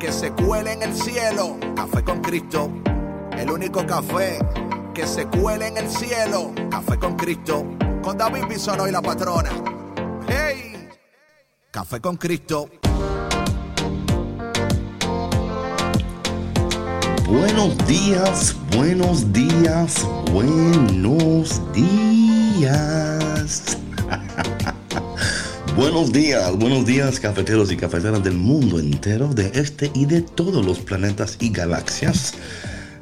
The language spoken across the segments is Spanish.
que se cuele en el cielo. Café con Cristo, el único café que se cuele en el cielo. Café con Cristo, con David Bisono y la patrona. ¡Hey! Café con Cristo. Buenos días, buenos días, buenos días. Buenos días, buenos días cafeteros y cafeteras del mundo entero, de este y de todos los planetas y galaxias.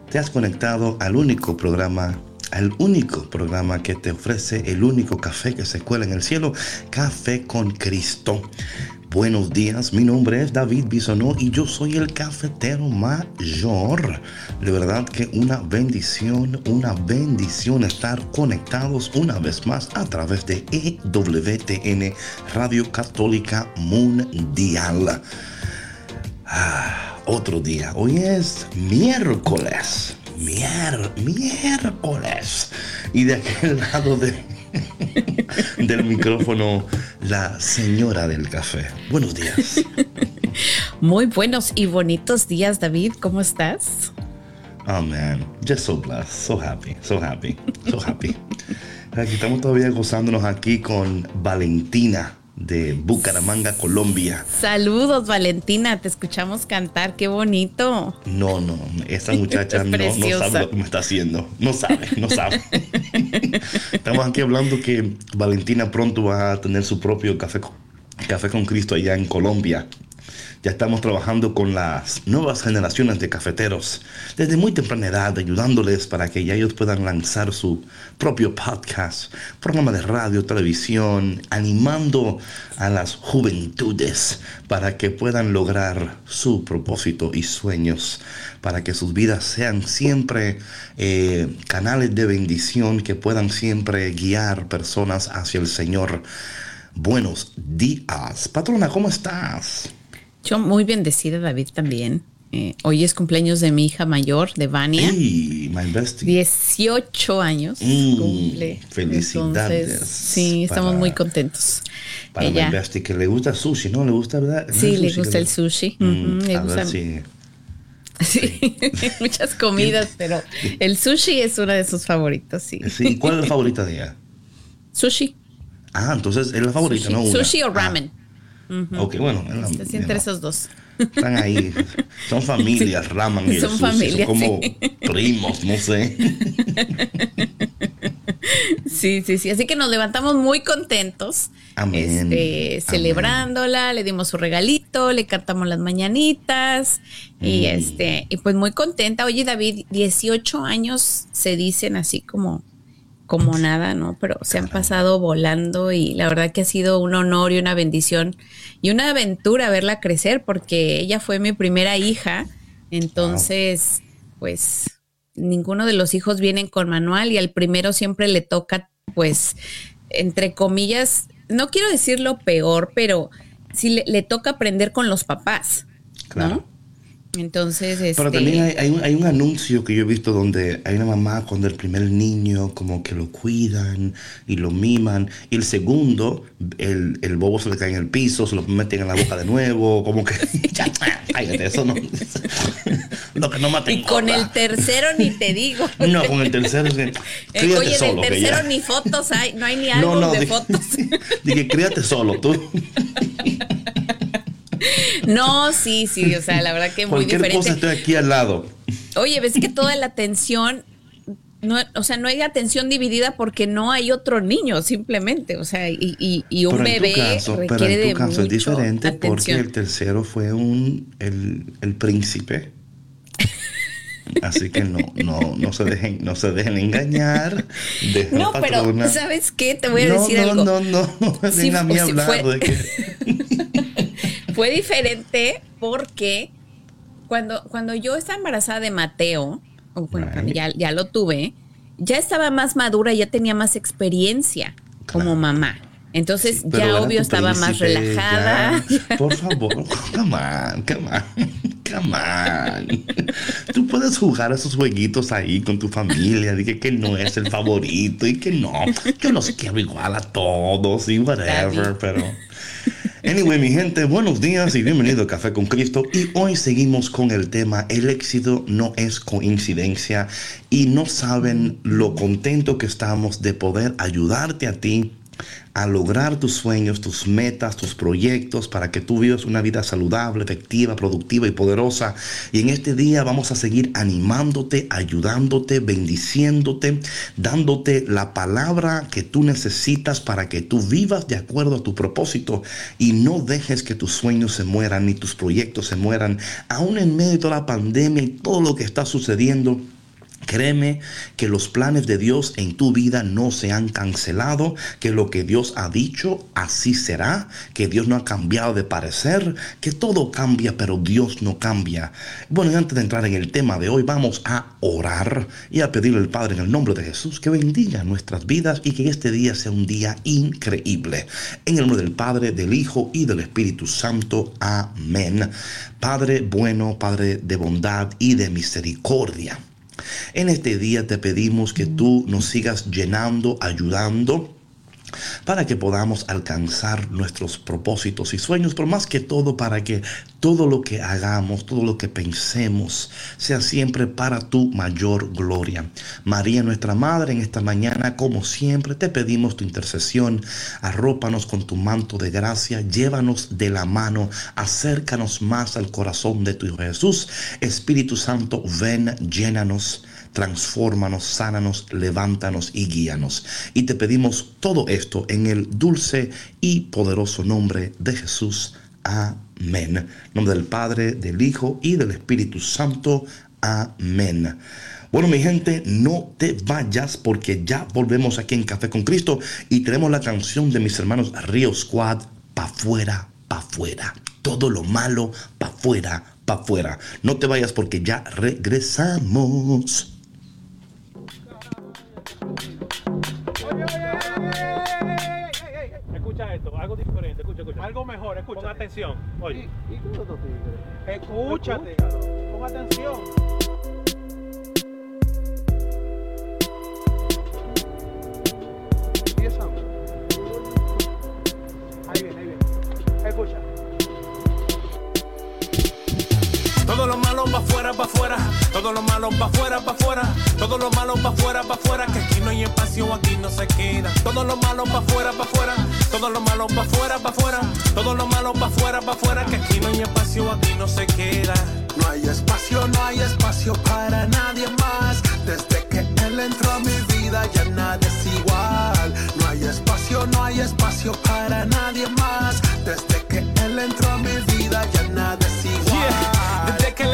Te has conectado al único programa, al único programa que te ofrece el único café que se cuela en el cielo, Café con Cristo. Buenos días, mi nombre es David Bisonó y yo soy el cafetero mayor. De verdad que una bendición, una bendición estar conectados una vez más a través de EWTN Radio Católica Mundial. Ah, otro día, hoy es miércoles, mier, miércoles. Y de aquel lado de del micrófono la señora del café. Buenos días. Muy buenos y bonitos días, David. ¿Cómo estás? Oh man, just so blessed, so happy, so happy, so happy. Aquí estamos todavía gozándonos aquí con Valentina de Bucaramanga, Colombia. Saludos, Valentina, te escuchamos cantar, qué bonito. No, no, esa muchacha no, no, sabe lo que me está haciendo. No sabe, no sabe. Estamos aquí hablando que Valentina pronto va a tener su propio café, café con Cristo allá en Colombia. Ya estamos trabajando con las nuevas generaciones de cafeteros desde muy temprana edad, ayudándoles para que ya ellos puedan lanzar su propio podcast, programa de radio, televisión, animando a las juventudes para que puedan lograr su propósito y sueños, para que sus vidas sean siempre eh, canales de bendición que puedan siempre guiar personas hacia el Señor. Buenos días. Patrona, ¿cómo estás? Yo muy bendecida, David, también. Eh, hoy es cumpleaños de mi hija mayor, de Vania. Sí, my bestie. 18 años mm, cumple. Felicidades. sí, estamos muy contentos. Para Ella, my bestie, que le gusta sushi, ¿no? ¿Le gusta, verdad? Sí, le gusta el sushi. Mm, le a gusta, ver si... Sí, muchas comidas, pero el sushi es uno de sus favoritos, sí. sí. ¿Cuál es la favorita de ella? Sushi. Ah, entonces es la favorita, sushi. ¿no? Una. Sushi o ramen. Ah. Uh -huh. Bueno. Entre esos dos. Están ahí. Son familias, sí. Raman y son el sushi, familias. Son como sí. primos, no sé. Sí, sí, sí. Así que nos levantamos muy contentos. Amén. Este, celebrándola, le dimos su regalito, le cantamos las mañanitas. Y Mm. este, y pues muy contenta. Oye, David, 18 años se dicen así como como nada, ¿no? Pero se han pasado volando y la verdad que ha sido un honor y una bendición y una aventura verla crecer porque ella fue mi primera hija, entonces pues ninguno de los hijos vienen con manual y al primero siempre le toca pues entre comillas, no quiero decir lo peor, pero sí le, le toca aprender con los papás, Claro. ¿no? Entonces, este, Pero también hay, hay, un, hay un anuncio que yo he visto donde hay una mamá cuando el primer niño como que lo cuidan y lo miman y el segundo, el, el bobo se le cae en el piso, se lo meten en la boca de nuevo, como que ya, cállate, eso no. lo que no mate y con el tercero ni te digo. No, con el tercero es que críate Oye, solo. del que tercero ya- ni fotos hay, no hay ni álbum de di- fotos. Dije, críate solo, tú. No, sí, sí, o sea, la verdad que muy Cualquier cosa diferente. estoy aquí al lado. Oye, ves que toda la atención, no, o sea, no hay atención dividida porque no hay otro niño, simplemente, o sea, y, y, y un Pero bebé caso- pero requiere en tu de caso es diferente porque atención. el tercero fue un el, el príncipe. Así que no, no, no se dejen, no se dejen engañar. Dejen No, pero. ¿sabes qué? Te voy a no, decir no, algo. No, no, no, a mí sí hablar fue- de que Fue diferente porque cuando, cuando yo estaba embarazada de Mateo, bueno, ya, ya lo tuve, ya estaba más madura, ya tenía más experiencia como mamá. Entonces ya obvio estaba más relajada. Por favor, come on, come on, come on. Tú puedes jugar esos jueguitos ahí con tu familia, dije que no es el favorito y que no, yo los quiero igual a todos y whatever, pero... Anyway, mi gente, buenos días y bienvenido a Café con Cristo. Y hoy seguimos con el tema El éxito no es coincidencia. Y no saben lo contento que estamos de poder ayudarte a ti a lograr tus sueños, tus metas, tus proyectos, para que tú vivas una vida saludable, efectiva, productiva y poderosa. Y en este día vamos a seguir animándote, ayudándote, bendiciéndote, dándote la palabra que tú necesitas para que tú vivas de acuerdo a tu propósito y no dejes que tus sueños se mueran ni tus proyectos se mueran, aún en medio de la pandemia y todo lo que está sucediendo. Créeme que los planes de Dios en tu vida no se han cancelado, que lo que Dios ha dicho así será, que Dios no ha cambiado de parecer, que todo cambia pero Dios no cambia. Bueno, y antes de entrar en el tema de hoy, vamos a orar y a pedirle al Padre en el nombre de Jesús que bendiga nuestras vidas y que este día sea un día increíble. En el nombre del Padre, del Hijo y del Espíritu Santo. Amén. Padre bueno, Padre de bondad y de misericordia. En este día te pedimos que tú nos sigas llenando, ayudando para que podamos alcanzar nuestros propósitos y sueños, pero más que todo para que todo lo que hagamos, todo lo que pensemos, sea siempre para tu mayor gloria. María, nuestra Madre, en esta mañana, como siempre, te pedimos tu intercesión, arrópanos con tu manto de gracia, llévanos de la mano, acércanos más al corazón de tu Hijo Jesús. Espíritu Santo, ven, llénanos transfórmanos, sánanos, levántanos y guíanos. Y te pedimos todo esto en el dulce y poderoso nombre de Jesús. Amén. Nombre del Padre, del Hijo y del Espíritu Santo. Amén. Bueno, mi gente, no te vayas porque ya volvemos aquí en Café con Cristo y tenemos la canción de mis hermanos Río Squad, pa' fuera, pa' fuera. Todo lo malo, pa' fuera, pa' fuera. No te vayas porque ya regresamos. Escucha esto, algo diferente, escucha, escucha. Algo mejor, escucha. Pon atención. Oye. ¿Y, y tú Escúchate. Pon atención. Ahí viene, ahí viene. Escucha. Todo lo malo va afuera, va afuera. Todo lo malo va afuera, va afuera. Todo lo malo va afuera, va afuera. Que aquí no hay espacio, aquí no se queda. Todo lo malo va afuera, va afuera. Todo lo malo va afuera, va afuera. Todo lo malo va afuera, va afuera. Que aquí no hay espacio, aquí no se queda. No hay espacio, no hay espacio para nadie más. Desde que él entró a mi vida ya nada es igual. No hay espacio, no hay espacio para nadie más. Desde que él entró a mi vida ya nada es igual.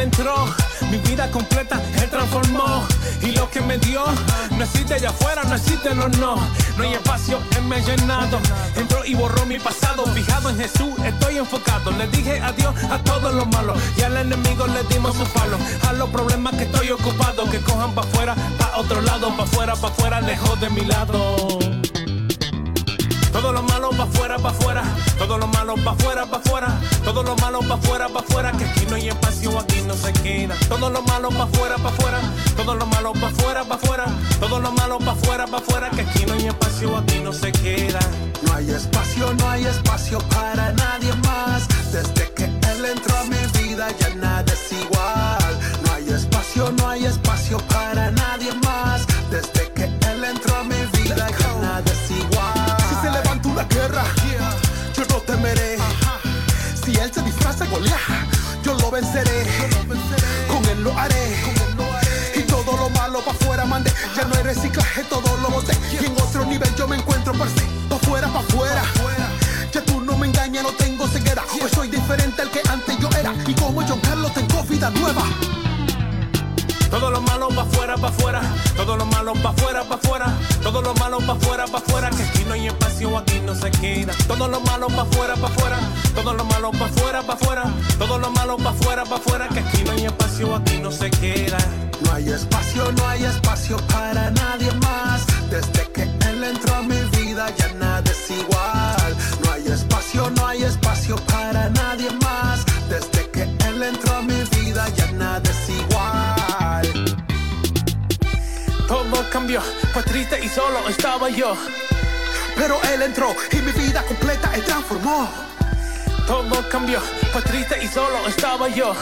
Entró, mi vida completa él transformó. Y lo que me dio, no existe allá afuera, no existe, no, no. No hay espacio, él me llenado. Entró y borró mi pasado. Fijado en Jesús, estoy enfocado. Le dije adiós a todos los malos. Y al enemigo le dimos su palo. A los problemas que estoy ocupado. Que cojan pa' afuera, pa' otro lado, pa' afuera, pa' afuera, lejos de mi lado. Todo lo malo va afuera, va afuera. Todo lo malo va afuera, va afuera. Todo lo malo va afuera, va afuera. Que aquí no hay espacio, aquí no se queda. Todo lo malo va afuera, va afuera. Todo lo malo va afuera, va afuera. Todo lo malo va afuera, va afuera. Que aquí no hay espacio, aquí no se queda. No hay espacio, no hay espacio para nadie más. Desde que él entró a mi vida ya nada es igual. No hay espacio, no hay espacio para nadie más. Desde que él entró a mi vida guerra, yo no temeré. Si él se disfraza Goliat, yo lo venceré. Con él lo haré. Y todo lo malo pa' afuera mandé. Ya no hay reciclaje, todo lo boté. Y en otro nivel yo me encuentro per se. Pa' afuera, pa' afuera. Ya tú no me engañas, no tengo ceguera. Pues soy diferente al que antes yo era. Y como John Carlos tengo vida nueva. Todo lo malo pa' fuera, pa' fuera. Todo lo malo pa' fuera, pa' fuera. Todo lo malo pa' fuera, pa' fuera. Que aquí no hay espacio, aquí no se queda. Todo lo malo pa' fuera, pa' fuera. Todo lo malo pa' fuera, pa' fuera. Todo lo malo pa' fuera, pa' fuera. Que aquí no hay espacio, aquí no se queda. No hay espacio, no hay espacio para nadie más. Desde que él entró a mi vida ya nada es igual. No hay espacio, no hay espacio para nadie más. Desde que él entró a mi vida ya nada cambió, pues triste y solo estaba yo. Pero él entró y mi vida completa él transformó. Todo cambió, pues triste y solo estaba yo.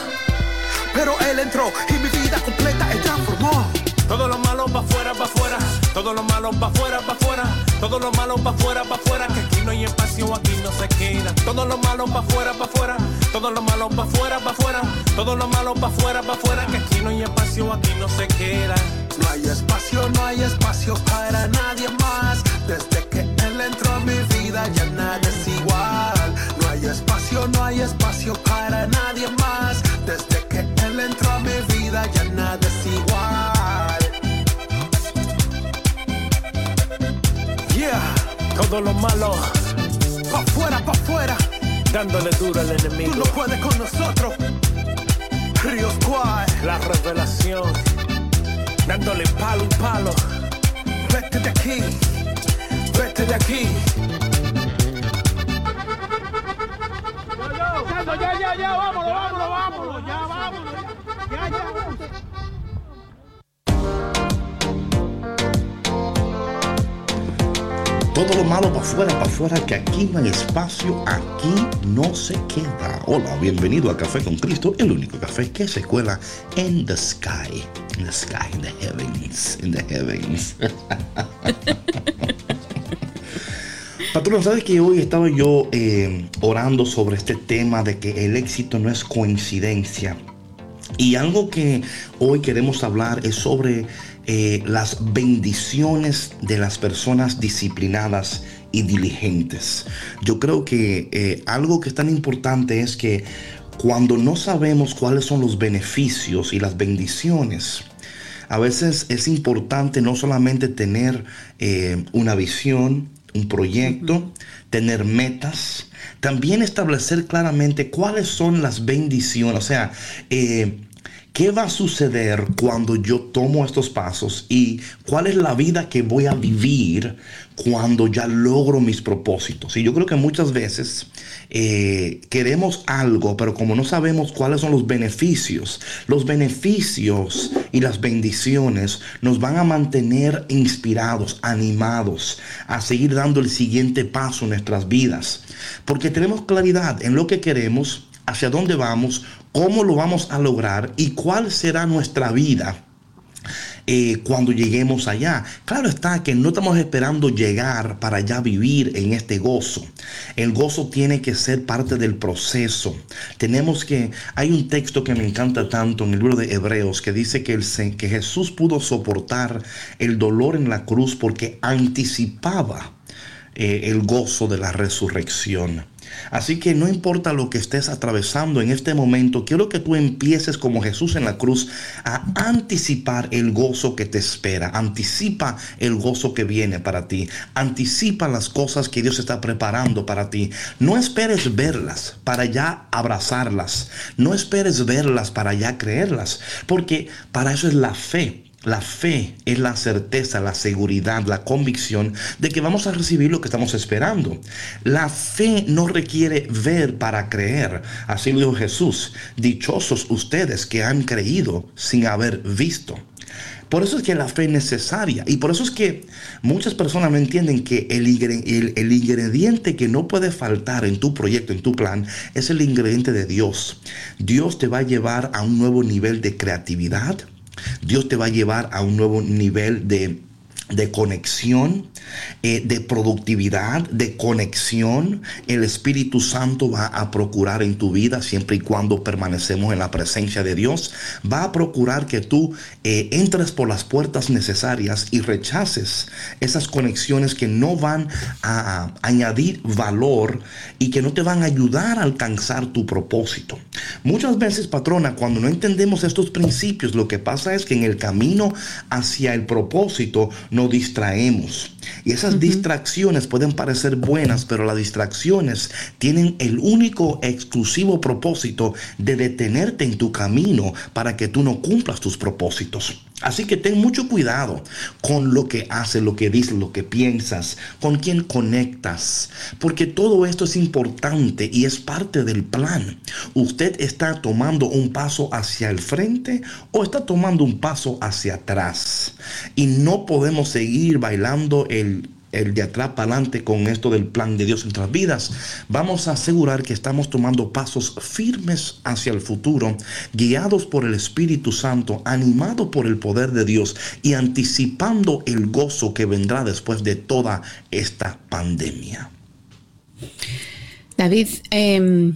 Pero él entró y mi vida completa él transformó. Todo lo malo pa' fuera, pa' fuera. Todo lo malo pa' fuera, pa' fuera. Todo lo malo pa' fuera, pa' fuera. Que aquí no hay espacio, aquí no se queda. Todo lo malo pa' fuera, pa' fuera. Todo lo malo pa' fuera, pa' fuera. Todo lo malo pa' fuera, pa' fuera. Que aquí no hay espacio, aquí no se queda. No hay espacio, no hay espacio para nadie más. Desde que él entró a mi vida ya nada es igual. No hay espacio, no hay espacio para nadie más. Desde que él entró a mi vida ya nada es igual. Yeah, todo lo malo, Pa' fuera, pa' fuera. dándole duro al Tú enemigo. no puedes con nosotros. Río Squad, La revelación, dándole palo y palo. vete de aquí. Vete de aquí. Ya, ya, ya, vámonos, vámonos, vámonos, ya, vámonos. Todo lo malo para afuera, para afuera, que aquí no hay espacio, aquí no se queda. Hola, bienvenido a Café con Cristo, el único café que se cuela en the sky. In the sky, in the heavens, in the heavens. Patrón, ¿sabes que hoy estaba yo eh, orando sobre este tema de que el éxito no es coincidencia? Y algo que hoy queremos hablar es sobre eh, las bendiciones de las personas disciplinadas y diligentes. Yo creo que eh, algo que es tan importante es que cuando no sabemos cuáles son los beneficios y las bendiciones, a veces es importante no solamente tener eh, una visión, un proyecto, tener metas, también establecer claramente cuáles son las bendiciones, o sea, eh, ¿Qué va a suceder cuando yo tomo estos pasos y cuál es la vida que voy a vivir cuando ya logro mis propósitos? Y yo creo que muchas veces eh, queremos algo, pero como no sabemos cuáles son los beneficios, los beneficios y las bendiciones nos van a mantener inspirados, animados, a seguir dando el siguiente paso en nuestras vidas. Porque tenemos claridad en lo que queremos, hacia dónde vamos, cómo lo vamos a lograr y cuál será nuestra vida. eh, cuando lleguemos allá. Claro está que no estamos esperando llegar para ya vivir en este gozo. El gozo tiene que ser parte del proceso. Tenemos que, hay un texto que me encanta tanto en el libro de Hebreos que dice que, el, que Jesús pudo soportar el dolor en la cruz porque anticipaba eh, el gozo de la resurrección. Así que no importa lo que estés atravesando en este momento, quiero que tú empieces como Jesús en la cruz a anticipar el gozo que te espera. Anticipa el gozo que viene para ti. Anticipa las cosas que Dios está preparando para ti. No esperes verlas para ya abrazarlas. No esperes verlas para ya creerlas, porque para eso es la fe. La fe es la certeza, la seguridad, la convicción de que vamos a recibir lo que estamos esperando. La fe no requiere ver para creer. Así lo dijo Jesús. Dichosos ustedes que han creído sin haber visto. Por eso es que la fe es necesaria. Y por eso es que muchas personas no entienden que el, el ingrediente que no puede faltar en tu proyecto, en tu plan, es el ingrediente de Dios. Dios te va a llevar a un nuevo nivel de creatividad. Dios te va a llevar a un nuevo nivel de de conexión, eh, de productividad, de conexión, el Espíritu Santo va a procurar en tu vida siempre y cuando permanecemos en la presencia de Dios. Va a procurar que tú eh, entres por las puertas necesarias y rechaces esas conexiones que no van a añadir valor y que no te van a ayudar a alcanzar tu propósito. Muchas veces, patrona, cuando no entendemos estos principios, lo que pasa es que en el camino hacia el propósito nos distraemos. Y esas distracciones pueden parecer buenas, pero las distracciones tienen el único exclusivo propósito de detenerte en tu camino para que tú no cumplas tus propósitos. Así que ten mucho cuidado con lo que haces, lo que dices, lo que piensas, con quién conectas, porque todo esto es importante y es parte del plan. ¿Usted está tomando un paso hacia el frente o está tomando un paso hacia atrás? Y no podemos seguir bailando el el de atrás para adelante con esto del plan de Dios en nuestras vidas, vamos a asegurar que estamos tomando pasos firmes hacia el futuro, guiados por el Espíritu Santo, animados por el poder de Dios y anticipando el gozo que vendrá después de toda esta pandemia. David, eh,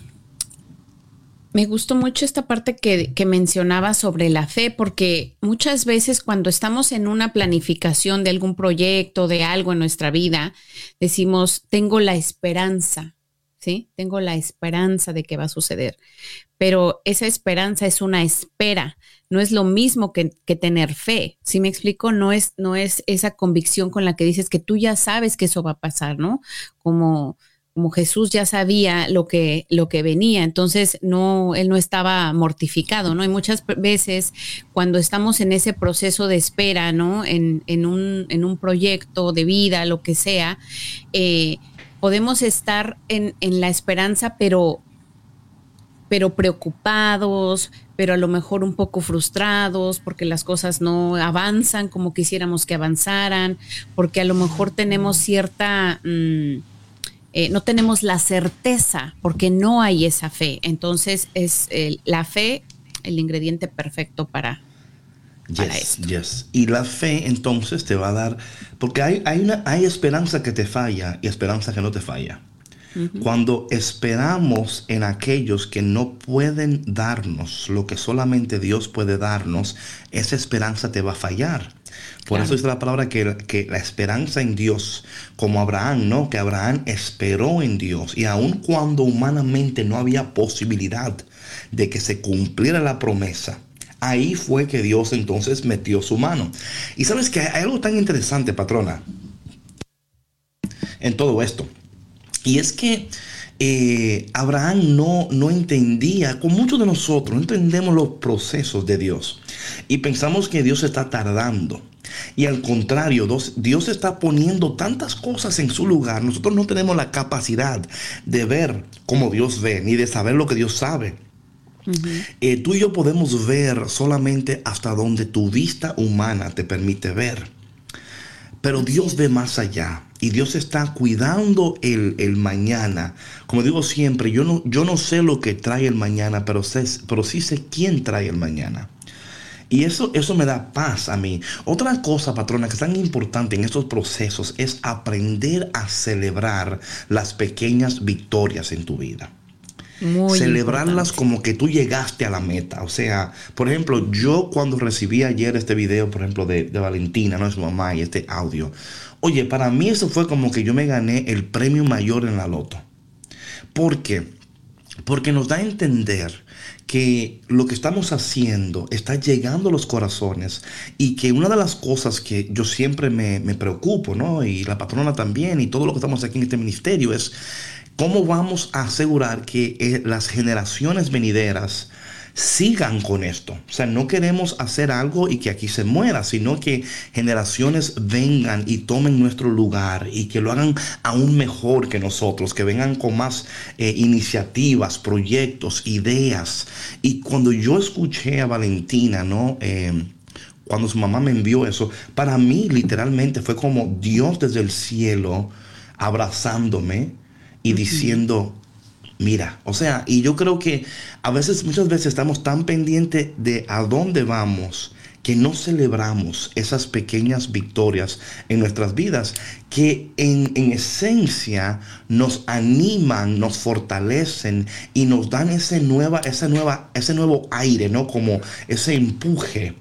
me gustó mucho esta parte que, mencionaba sobre la fe, porque muchas veces cuando estamos en una planificación de algún proyecto, de algo en nuestra vida, decimos, tengo la esperanza, ¿sí? Tengo la esperanza de que va a suceder. Pero esa esperanza es una espera, no es lo mismo que, que tener fe. Si me explico, no es, no es esa convicción con la que dices que tú ya sabes que eso va a pasar, ¿no? Como como Jesús ya sabía lo que, lo que venía, entonces no, él no estaba mortificado, ¿no? Y muchas veces cuando estamos en ese proceso de espera, ¿no? En, en, un, en un, proyecto de vida, lo que sea, eh, podemos estar en, en, la esperanza, pero, pero preocupados, pero a lo mejor un poco frustrados porque las cosas no avanzan como quisiéramos que avanzaran, porque a lo mejor tenemos cierta... Mmm, eh, no tenemos la certeza porque no hay esa fe. Entonces es el, la fe el ingrediente perfecto para, para yes, Yes. Y la fe entonces te va a dar, porque hay, hay, una, hay esperanza que te falla y esperanza que no te falla. Uh -huh. Cuando esperamos en aquellos que no pueden darnos lo que solamente Dios puede darnos, esa esperanza te va a fallar. Por claro. eso dice la palabra que, que, la esperanza en Dios, como Abraham, ¿no? Que Abraham esperó en Dios y aun cuando humanamente no había posibilidad de que se cumpliera la promesa, ahí fue que Dios entonces metió su mano. Y sabes que hay algo tan interesante, patrona, en todo esto. Y es que eh, Abraham no, no entendía, con muchos de nosotros, no entendemos los procesos de Dios. Y pensamos que Dios está tardando. Y al contrario, Dios está poniendo tantas cosas en su lugar. Nosotros no tenemos la capacidad de ver como Dios ve, ni de saber lo que Dios sabe. Uh -huh. eh, tú y yo podemos ver solamente hasta donde tu vista humana te permite ver. Pero Dios ve más allá y Dios está cuidando el, el, mañana. Como digo siempre, yo no, yo no sé lo que trae el mañana, pero, sé, pero sí sé quién trae el mañana. Y eso, eso me da paz a mí. Otra cosa, patrona, que es tan importante en estos procesos es aprender a celebrar las pequeñas victorias en tu vida. Muy celebrarlas importante. como que tú llegaste a la meta. O sea, por ejemplo, yo cuando recibí ayer este video, por ejemplo, de, de Valentina, no es mamá, y este audio, oye, para mí eso fue como que yo me gané el premio mayor en la loto. ¿Por qué? Porque nos da a entender que lo que estamos haciendo está llegando a los corazones y que una de las cosas que yo siempre me, me preocupo, ¿no? Y la patrona también y todo lo que estamos aquí en este ministerio es cómo vamos a asegurar que eh, las generaciones venideras sigan con esto. O sea, no queremos hacer algo y que aquí se muera, sino que generaciones vengan y tomen nuestro lugar y que lo hagan aún mejor que nosotros, que vengan con más eh, iniciativas, proyectos, ideas. Y cuando yo escuché a Valentina, ¿no? Eh, cuando su mamá me envió eso, para mí literalmente fue como Dios desde el cielo abrazándome y uh -huh. diciendo, Mira, o sea, y yo creo que a veces, muchas veces estamos tan pendientes de a dónde vamos que no celebramos esas pequeñas victorias en nuestras vidas que en, esencia nos animan, nos fortalecen y nos dan ese, nueva, esa nueva, ese nuevo aire, ¿no? Como ese empuje.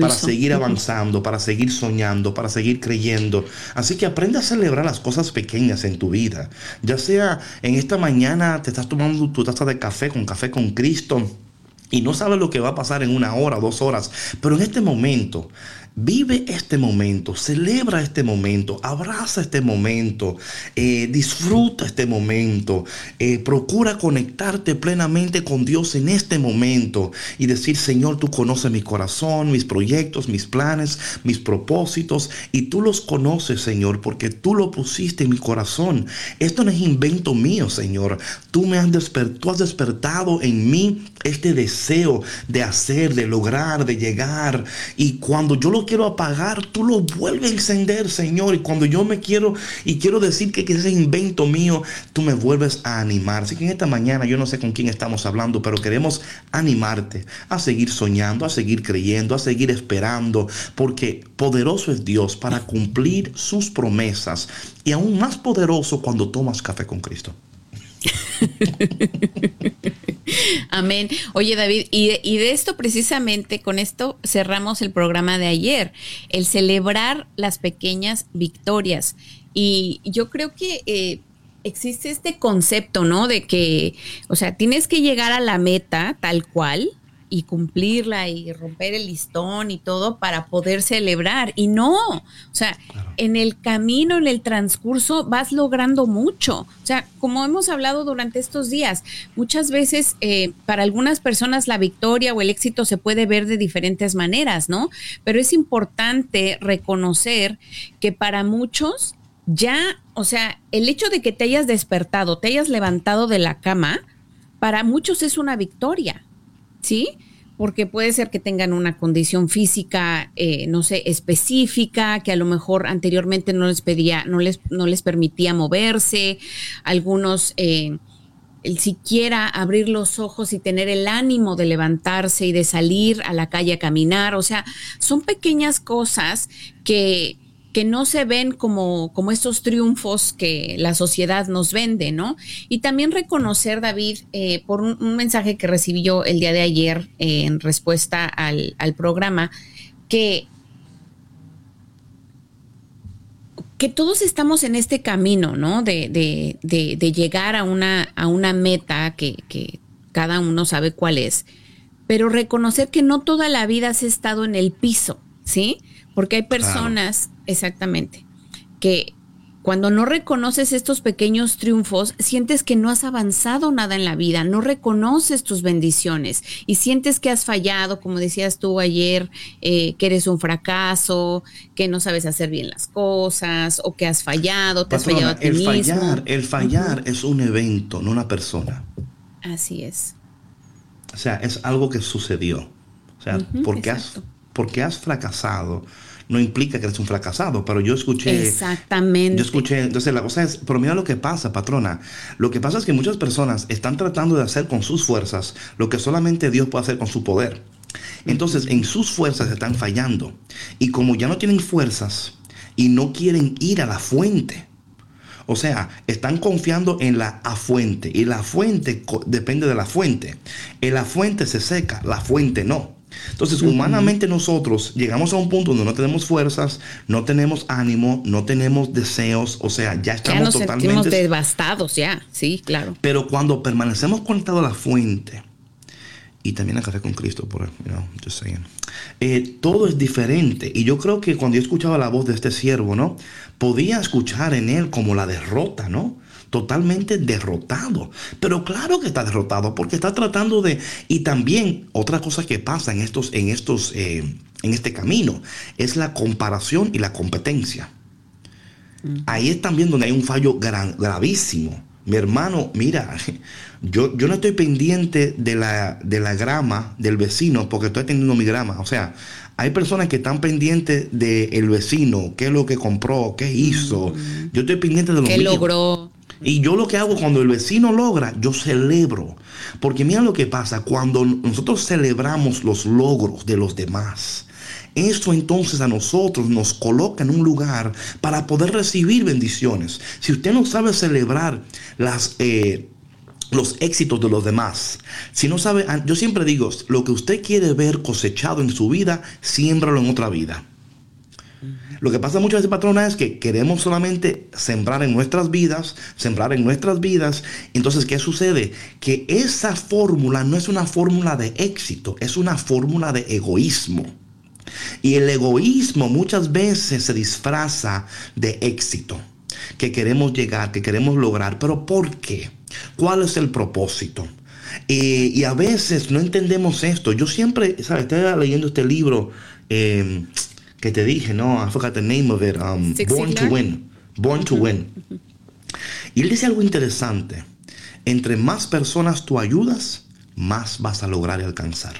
Para seguir avanzando, para seguir soñando, para seguir creyendo. Así que aprende a celebrar las cosas pequeñas en tu vida. Ya sea en esta mañana te estás tomando tu taza de café con café con Cristo y no sabes lo que va a pasar en una hora, dos horas, pero en este momento Vive este momento, celebra este momento, abraza este momento, eh, disfruta este momento, eh, procura conectarte plenamente con Dios en este momento y decir, Señor, tú conoces mi corazón, mis proyectos, mis planes, mis propósitos y tú los conoces, Señor, porque tú lo pusiste en mi corazón. Esto no es invento mío, Señor. Tú me has, despertado, has despertado en mí este deseo de hacer, de lograr, de llegar. Y cuando yo lo quiero apagar, tú lo vuelves a encender, Señor. Y cuando yo me quiero y quiero decir que, ese invento mío, tú me vuelves a animar. Así que en esta mañana yo no sé con quién estamos hablando, pero queremos animarte a seguir soñando, a seguir creyendo, a seguir esperando, porque poderoso es Dios para cumplir sus promesas y aún más poderoso cuando tomas café con Cristo. Amén. Oye, David, y de, esto precisamente, con esto cerramos el programa de ayer, el celebrar las pequeñas victorias. Y yo creo que eh, existe este concepto, ¿no? De que, o sea, tienes que llegar a la meta tal cual, y cumplirla y romper el listón y todo para poder celebrar. Y no, o sea, en el camino, en el transcurso, vas logrando mucho. O sea, como hemos hablado durante estos días, muchas veces eh, para algunas personas la victoria o el éxito se puede ver de diferentes maneras, ¿no? Pero es importante reconocer que para muchos ya, o sea, el hecho de que te hayas despertado, te hayas levantado de la cama, para muchos es una victoria. ¿sí? Porque puede ser que tengan una condición física, eh, no sé, específica, que a lo mejor anteriormente no les pedía, no les, no les permitía moverse, algunos eh, el siquiera abrir los ojos y tener el ánimo de levantarse y de salir a la calle a caminar. O sea, son pequeñas cosas que, que no se ven como, como estos triunfos que la sociedad nos vende, ¿no? Y también reconocer, David, eh, por un, mensaje que recibí yo el día de ayer eh, en respuesta al, programa, que, que todos estamos en este camino, ¿no? De, de, llegar a una, a una meta que, que cada uno sabe cuál es, pero reconocer que no toda la vida has estado en el piso, ¿sí? Porque hay personas, exactamente, que cuando no reconoces estos pequeños triunfos, sientes que no has avanzado nada en la vida, no reconoces tus bendiciones y sientes que has fallado, como decías tú ayer, eh, que eres un fracaso, que no sabes hacer bien las cosas o que has fallado, te has fallado a ti el mismo. Fallar, el fallar es un evento, no una persona. Así es. O sea, es algo que sucedió. O sea, porque has porque has fracasado no implica que eres un fracasado, pero yo escuché... Exactamente. Yo escuché, entonces la cosa es, pero mira lo que pasa, patrona. Lo que pasa es que muchas personas están tratando de hacer con sus fuerzas lo que solamente Dios puede hacer con su poder. Entonces, en sus fuerzas están fallando. Y como ya no tienen fuerzas y no quieren ir a la fuente, o sea, están confiando en la fuente y la fuente depende de la fuente. En la fuente se seca, la fuente no. Entonces, humanamente nosotros llegamos a un punto donde no tenemos fuerzas, no tenemos ánimo, no tenemos deseos, o sea, ya estamos ya nos totalmente devastados ya, sí, claro. Pero cuando permanecemos conectados a la fuente y también a café con Cristo, por you know, just saying, eh, todo es diferente. Y yo creo que cuando yo escuchaba la voz de este siervo, ¿no? Podía escuchar en él como la derrota, ¿no? Totalmente derrotado. Pero claro que está derrotado porque está tratando de... Y también otra cosa que pasa en estos, en estos, eh, en este camino es la comparación y la competencia. Ahí es también donde hay un fallo gravísimo. Mi hermano, mira, yo, yo no estoy pendiente de la, de la grama del vecino porque estoy teniendo mi grama. O sea, hay personas que están pendientes del vecino, qué es lo que compró, qué hizo. Yo estoy pendiente de lo que logró. Y yo lo que hago cuando el vecino logra, yo celebro. Porque mira lo que pasa, cuando nosotros celebramos los logros de los demás, Eso entonces a nosotros nos coloca en un lugar para poder recibir bendiciones. Si usted no sabe celebrar las... Eh, los éxitos de los demás. Si no sabe, yo siempre digo, lo que usted quiere ver cosechado en su vida, siémbralo en otra vida. Lo que pasa muchas veces, patrona, es que queremos solamente sembrar en nuestras vidas, sembrar en nuestras vidas. Entonces, ¿qué sucede? Que esa fórmula no es una fórmula de éxito, es una fórmula de egoísmo. Y el egoísmo muchas veces se disfraza de éxito, que queremos llegar, que queremos lograr. Pero ¿por qué? ¿Cuál es el propósito? Y a veces no entendemos esto. Yo siempre, ¿sabes? Estaba leyendo este libro. Eh, que te dije, no, I forgot the name of it, um, Born to Win, Born to Win. Y él dice algo interesante, entre más personas tú ayudas, más vas a lograr y alcanzar.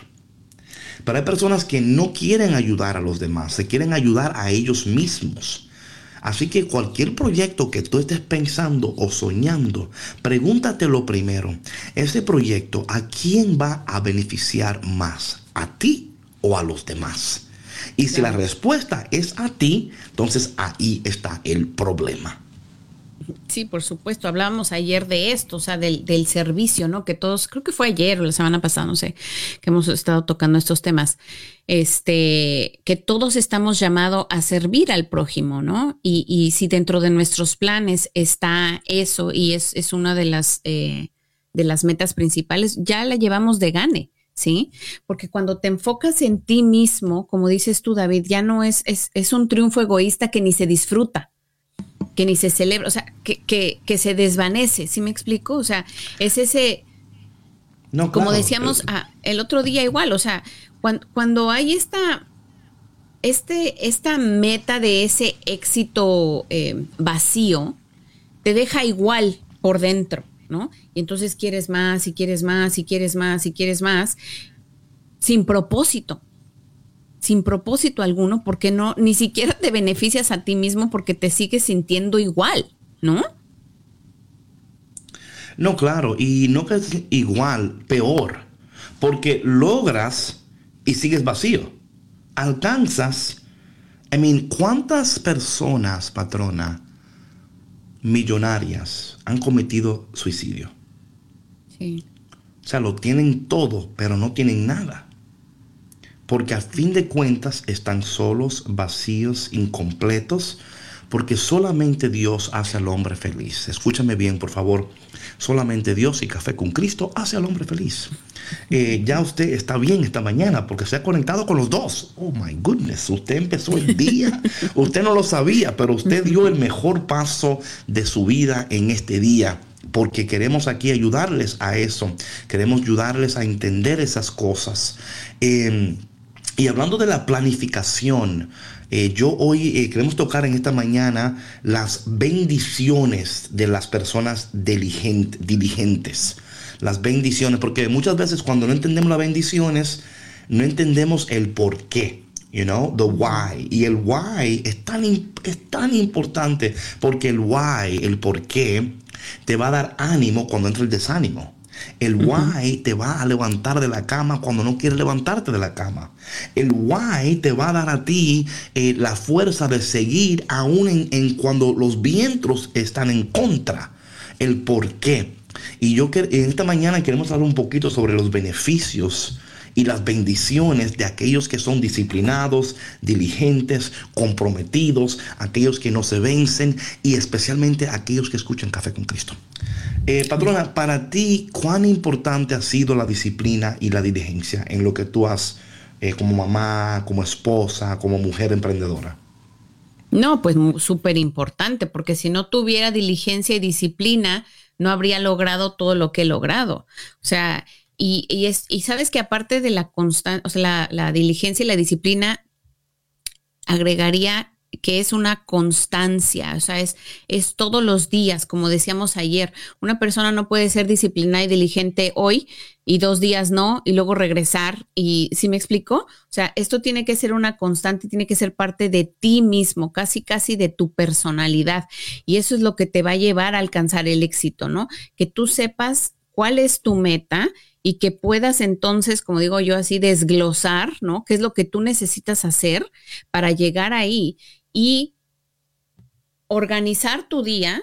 Pero hay personas que no quieren ayudar a los demás, se quieren ayudar a ellos mismos. Así que cualquier proyecto que tú estés pensando o soñando, pregúntate lo primero, ese proyecto, ¿a quién va a beneficiar más? ¿A ti o a los demás? Y si la respuesta es a ti, entonces ahí está el problema. Sí, por supuesto. Hablábamos ayer de esto, o sea, del, servicio, ¿no? Que todos, creo que fue ayer o la semana pasada, no sé, que hemos estado tocando estos temas. Este, que todos estamos llamados a servir al prójimo, ¿no? Y, si dentro de nuestros planes está eso y es, es una de las, eh, de las metas principales, ya la llevamos de gane. ¿Sí? Porque cuando te enfocas en ti mismo, como dices tú, David, ya no es, es, un triunfo egoísta que ni se disfruta, que ni se celebra, o sea, que, se desvanece, ¿sí me explico? O sea, es ese, no, como decíamos ah, el otro día igual, o sea, cuando, hay esta, este, esta meta de ese éxito eh, vacío, te deja igual por dentro. ¿No? Y entonces quieres más y quieres más y quieres más y quieres más sin propósito, sin propósito alguno, porque no, ni siquiera te beneficias a ti mismo porque te sigues sintiendo igual, ¿no? No, claro, y no que es igual, peor, porque logras y sigues vacío. Alcanzas, I mean, ¿cuántas personas, patrona, millonarias han cometido suicidio. Sí. O sea, lo tienen todo, pero no tienen nada. Porque a fin de cuentas están solos, vacíos, incompletos, porque solamente Dios hace al hombre feliz. Escúchame bien, por favor. Solamente Dios y café con Cristo hace al hombre feliz. Eh, ya usted está bien esta mañana porque se ha conectado con los dos. Oh my goodness, usted empezó el día. usted no lo sabía, pero usted dio el mejor paso de su vida en este día porque queremos aquí ayudarles a eso. Queremos ayudarles a entender esas cosas. Em, y hablando de la planificación, eh, yo hoy eh, queremos tocar en esta mañana las bendiciones de las personas diligentes. Las bendiciones, porque muchas veces cuando no entendemos las bendiciones, no entendemos el por qué. You know, the why. Y el why es tan, es tan importante porque el why, el por qué, te va a dar ánimo cuando entra el desánimo. El why te va a levantar de la cama cuando no quieres levantarte de la cama. El why te va a dar a ti eh, la fuerza de seguir aún en, cuando los vientos están en contra. El por qué. Y yo en esta mañana queremos hablar un poquito sobre los beneficios y las bendiciones de aquellos que son disciplinados, diligentes, comprometidos, aquellos que no se vencen y especialmente aquellos que escuchan Café con Cristo. Eh, patrona, para ti, ¿cuán importante ha sido la disciplina y la diligencia en lo que tú has eh, como mamá, como esposa, como mujer emprendedora? No, pues súper importante, porque si no tuviera diligencia y disciplina, no habría logrado todo lo que he logrado. O sea, y, y, es, y sabes que aparte de la constante, o sea, la, la, diligencia y la disciplina, agregaría que es una constancia, o sea, es, es todos los días, como decíamos ayer. Una persona no puede ser disciplinada y diligente hoy y dos días no, y luego regresar. Y si me explico? O sea, esto tiene que ser una constante, tiene que ser parte de ti mismo, casi, casi de tu personalidad. Y eso es lo que te va a llevar a alcanzar el éxito, ¿no? Que tú sepas cuál es tu meta y que puedas entonces, como digo yo así, desglosar, ¿no? ¿Qué es lo que tú necesitas hacer para llegar ahí y organizar tu día,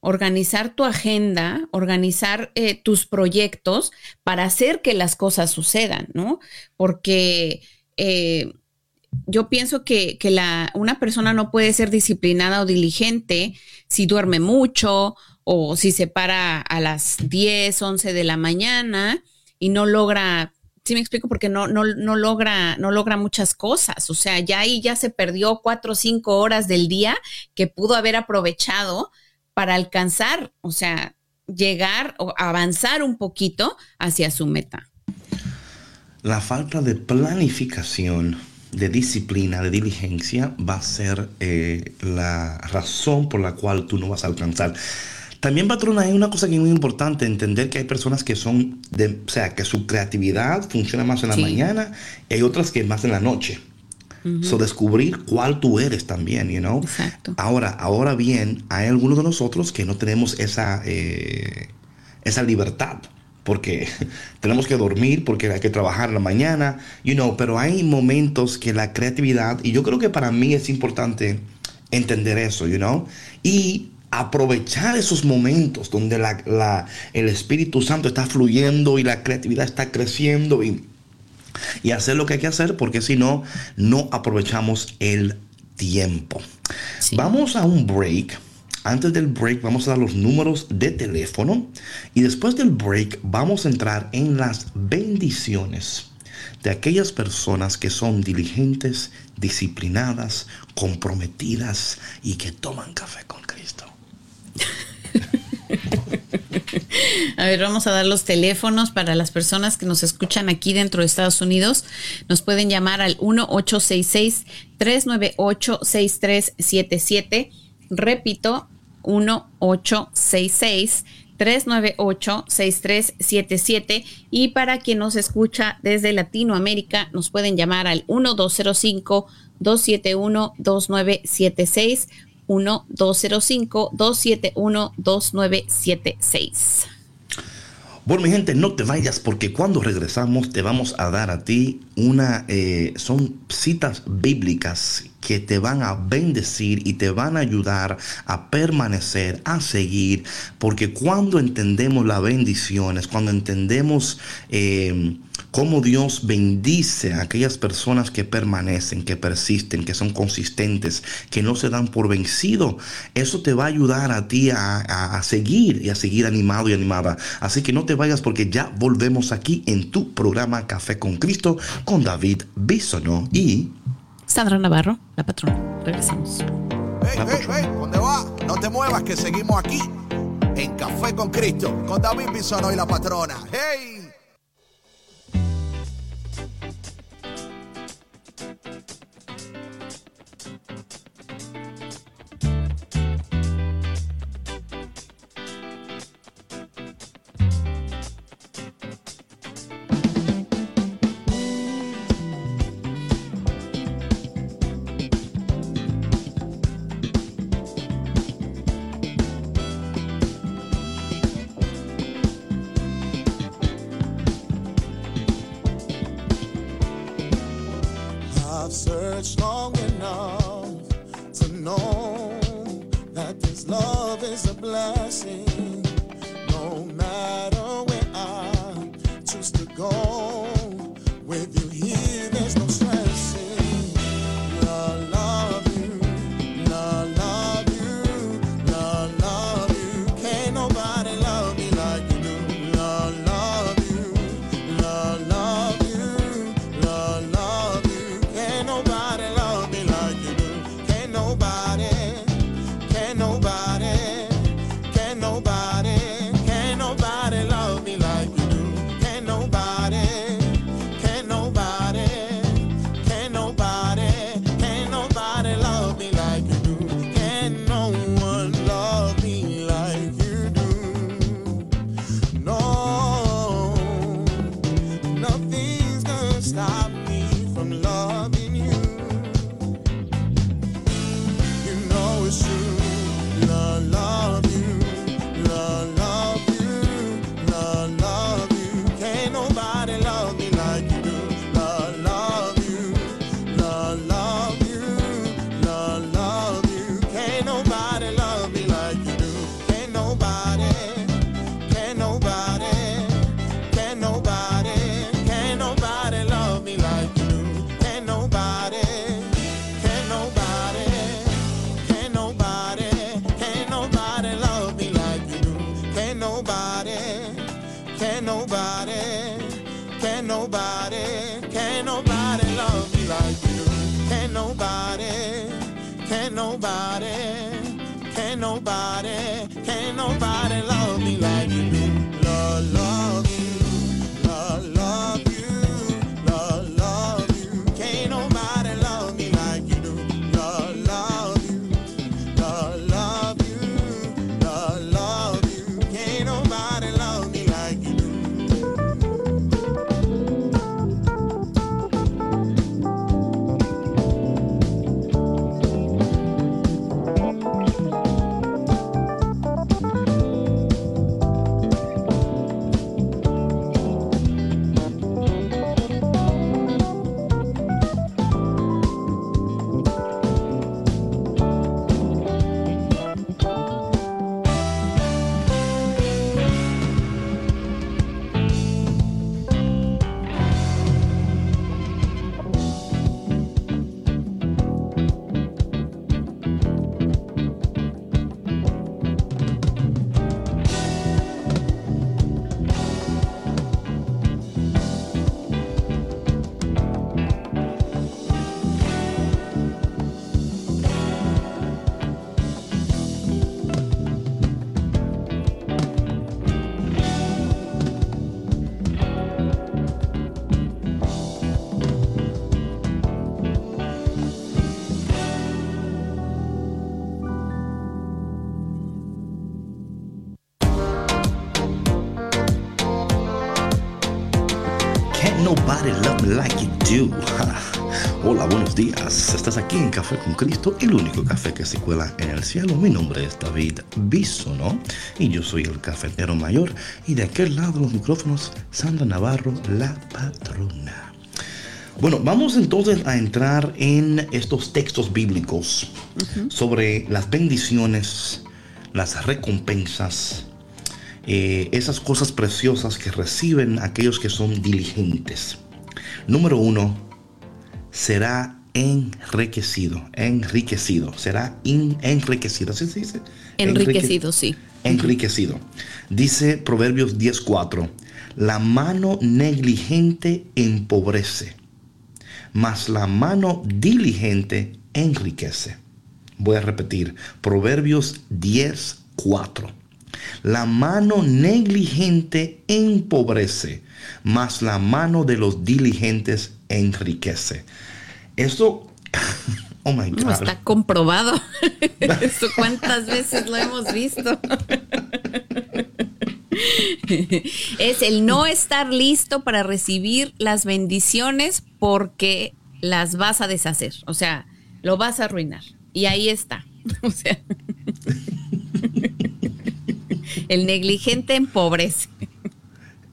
organizar tu agenda, organizar eh, tus proyectos para hacer que las cosas sucedan, ¿no? Porque eh, yo pienso que, la, una persona no puede ser disciplinada o diligente si duerme mucho o si se para a las 10, 11 de la mañana y no logra, sí me explico, porque no, no, no, logra, no logra muchas cosas. O sea, ya ahí ya se perdió cuatro o cinco horas del día que pudo haber aprovechado para alcanzar, o sea, llegar o avanzar un poquito hacia su meta. La falta de planificación de disciplina, de diligencia, va a ser eh, la razón por la cual tú no vas a alcanzar. También, patrona, hay una cosa que es muy importante, entender que hay personas que son, de, o sea, que su creatividad funciona más en la mañana y hay otras que más en la noche. So, descubrir cuál tú eres también, you know. Exacto. Ahora, ahora bien, hay algunos de nosotros que no tenemos esa, eh, esa libertad porque tenemos que dormir, porque hay que trabajar en la mañana, you know, pero hay momentos que la creatividad, y yo creo que para mí es importante entender eso, you know, y aprovechar esos momentos donde la, el Espíritu Santo está fluyendo y la creatividad está creciendo y, y hacer lo que hay que hacer, porque si no, no aprovechamos el tiempo. Vamos a un break. Antes del break vamos a dar los números de teléfono y después del break vamos a entrar en las bendiciones de aquellas personas que son diligentes, disciplinadas, comprometidas y que toman café con Cristo. A ver, vamos a dar los teléfonos para las personas que nos escuchan aquí dentro de Estados Unidos. Nos pueden llamar al 1-866-398-6377. Repito, 1866 398 6377 y para quien nos escucha desde Latinoamérica nos pueden llamar al 1205 271 2976 1205 271 2976 bueno, mi gente, no te vayas porque cuando regresamos te vamos a dar a ti una, eh, son citas bíblicas que te van a bendecir y te van a ayudar a permanecer, a seguir, porque cuando entendemos las bendiciones, cuando entendemos eh, cómo Dios bendice a aquellas personas que permanecen, que persisten, que son consistentes, que no se dan por vencido, eso te va a ayudar a ti a, seguir y a seguir animado y animada. Así que no te vayas porque ya volvemos aquí en tu programa Café con Cristo con David Bisono y... Sandra Navarro, la patrona. Regresamos. Hey, hey, hey, ¿dónde va? No te muevas que seguimos aquí en Café con Cristo con David Bisono y la patrona. ¡Hey! Nobody, can't nobody, can't nobody buenos días. Estás aquí en Café con Cristo, el único café que se cuela en el cielo. Mi nombre es David Bisono y yo soy el cafetero mayor. Y de aquel lado los micrófonos, Sandra Navarro, la patrona. Bueno, vamos entonces a entrar en estos textos bíblicos sobre las bendiciones, las recompensas, eh, esas cosas preciosas que reciben aquellos que son diligentes. Número uno, será enriquecido, enriquecido, será in- enriquecido, ¿así se dice? Enriquecido, sí. Enriquecido. Dice Proverbios 10:4, la mano negligente empobrece, mas la mano diligente enriquece. Voy a repetir, Proverbios 10:4. La mano negligente empobrece, mas la mano de los diligentes enriquece. Esto, oh my No, God. está comprobado. Cuántas veces lo hemos visto. es el no estar listo para recibir las bendiciones porque las vas a deshacer. O sea, lo vas a arruinar. Y ahí está. O sea. El negligente empobrece.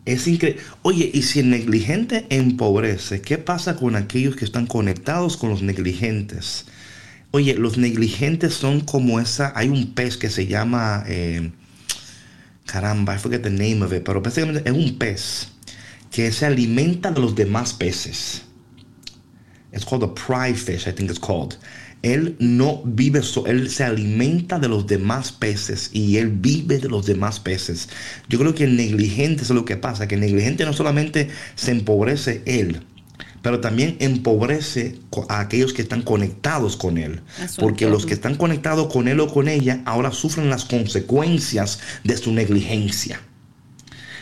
Es increíble. Oye, y si el negligente empobrece, ¿qué pasa con aquellos que están conectados con los negligentes? Oye, los negligentes son como esa. Hay un pez que se llama. eh, caramba, I forget the name of it, pero básicamente es un pez que se alimenta de los demás peces. It's called a pride fish, I think it's called. Él no vive, so, él se alimenta de los demás peces y él vive de los demás peces. Yo creo que el negligente es lo que pasa, que el negligente no solamente se empobrece él, pero también empobrece a aquellos que están conectados con él. Porque los que están conectados con él o con ella ahora sufren las consecuencias de su negligencia.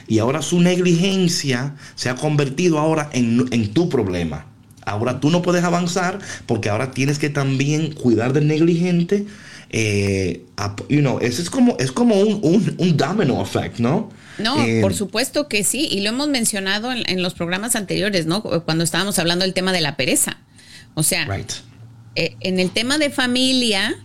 Y ahora su negligencia se ha convertido ahora en, en tu problema. Ahora tú no puedes avanzar porque ahora tienes que también cuidar del negligente. Eh, you know, ese es como, es como un, un, un domino effect, ¿no? No, Eh, por supuesto que sí, y lo hemos mencionado en, en los programas anteriores, ¿no? Cuando estábamos hablando del tema de la pereza. O sea, Right. eh, en el tema de familia,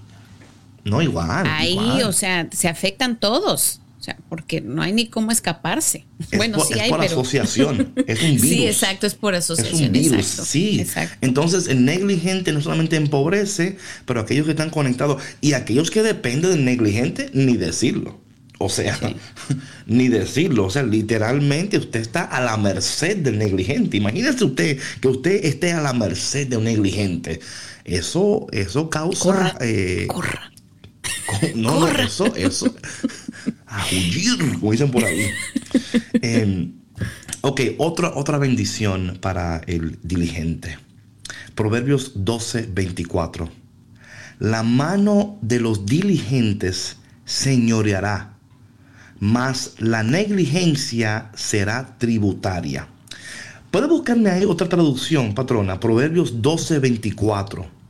No, igual. ahí, igual. o sea, se afectan todos. O sea, porque no hay ni cómo escaparse. Es bueno, por, sí es hay, por pero. asociación. Es un virus. Sí, exacto, es por Es asociación. un virus, exacto, sí. Exacto. Entonces, el negligente no solamente empobrece, pero aquellos que están conectados y aquellos que dependen del negligente, ni decirlo. O sea, Sí. ni decirlo. O sea, literalmente usted está a la merced del negligente. Imagínese usted que usted esté a la merced de un negligente. Eso, eso causa. Corra, eh, corra. co- no, no, eso, eso. A huir, como dicen por ahí. Em, ok, otra, otra bendición para el diligente. Proverbios 12, 24. La mano de los diligentes señoreará, mas la negligencia será tributaria. ¿Puede buscarme ahí otra traducción, patrona? Proverbios 12, 24.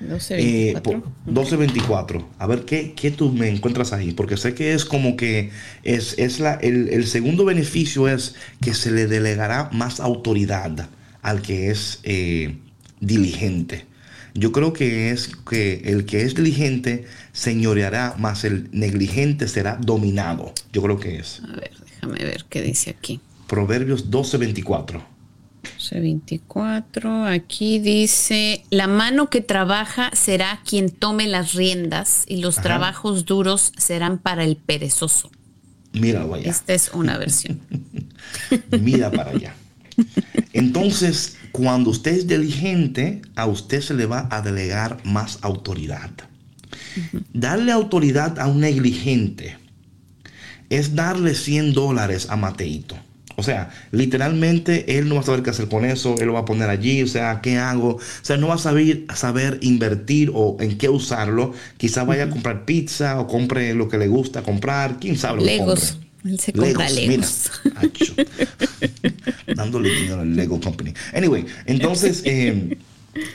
12, 24. 12, 24. A ver ¿qué, qué tú me encuentras ahí, porque sé que es como que es, es la, el, el segundo beneficio es que se le delegará más autoridad al que es eh, diligente. Yo creo que es que el que es diligente señoreará, más el negligente será dominado. Yo creo que es. A ver, déjame ver qué dice aquí. Proverbios 12, 24. 24. Aquí dice, la mano que trabaja será quien tome las riendas y los Ajá. trabajos duros serán para el perezoso. Míralo allá. Esta es una versión. Mira para allá. Entonces, cuando usted es diligente, a usted se le va a delegar más autoridad. Darle autoridad a un negligente es darle 100 dólares a Mateito. O sea, literalmente él no va a saber qué hacer con eso, él lo va a poner allí, o sea, ¿qué hago? O sea, no va a saber, saber invertir o en qué usarlo. Quizá vaya a comprar pizza o compre lo que le gusta comprar, quién sabe lo que Legos. compre. Él se compra Legos. mira. Acho. Dándole dinero al Lego Company. Anyway, entonces, eh,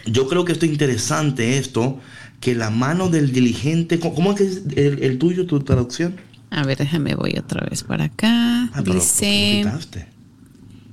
yo creo que esto es interesante esto, que la mano del diligente, ¿cómo cómo es que es el, el tuyo, tu traducción? A ver, déjame, voy otra vez para acá. Ah, dice...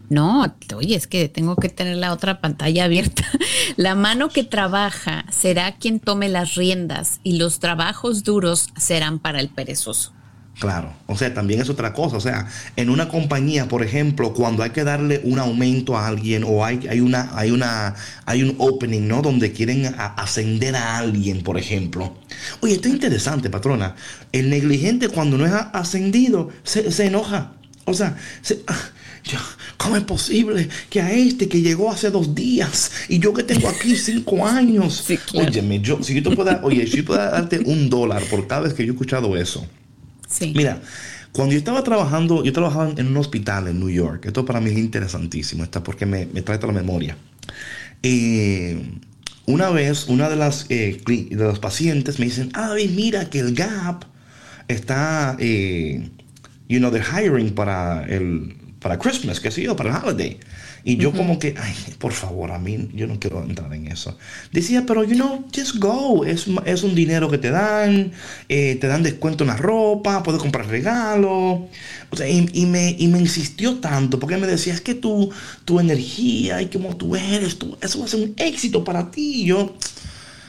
No, oye, es que tengo que tener la otra pantalla abierta. La mano que trabaja será quien tome las riendas y los trabajos duros serán para el perezoso. Claro, o sea, también es otra cosa. O sea, en una compañía, por ejemplo, cuando hay que darle un aumento a alguien o hay, hay una, hay una, hay un opening, ¿no? Donde quieren a- ascender a alguien, por ejemplo. Oye, esto es interesante, patrona. El negligente cuando no es ascendido se, se enoja. O sea, se- ah, ¿cómo es posible que a este que llegó hace dos días y yo que tengo aquí cinco años? Sí, claro. Óyeme, yo, si yo te puedo, oye, si yo puedo darte un dólar por cada vez que yo he escuchado eso. Mira, cuando yo estaba trabajando, yo trabajaba en un hospital en New York. Esto para mí es interesantísimo, está porque me, trae toda la memoria. Eh, una vez, una de las, eh, de los pacientes me dicen, ay, mira que el Gap está, eh, you know, they're hiring para el, para Christmas, qué sé yo, para el holiday. Y yo como que, ay, por favor, a mí, yo no quiero entrar en eso. Decía, pero, you know, just go. Es, es un dinero que te dan, eh, te dan descuento en la ropa, puedes comprar regalo. O sea, y, y me, y me insistió tanto, porque me decía, es que tu, tu energía y como tú eres, tú, eso va a ser un éxito para ti. Y yo,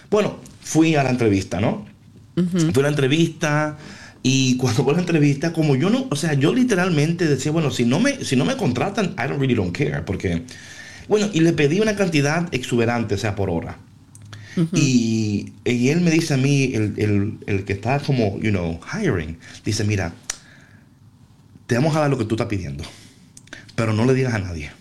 bueno, fui a la entrevista, ¿no? Fui a la entrevista y cuando fue la entrevista, como yo no, o sea, yo literalmente decía, bueno, si no me, si no me contratan, I don't really don't care, porque, bueno, y le pedí una cantidad exuberante, o sea, por hora. y, y él me dice a mí, el, el- el que está como, you know, hiring, dice, mira, te vamos a dar lo que tú estás pidiendo, pero no le digas a nadie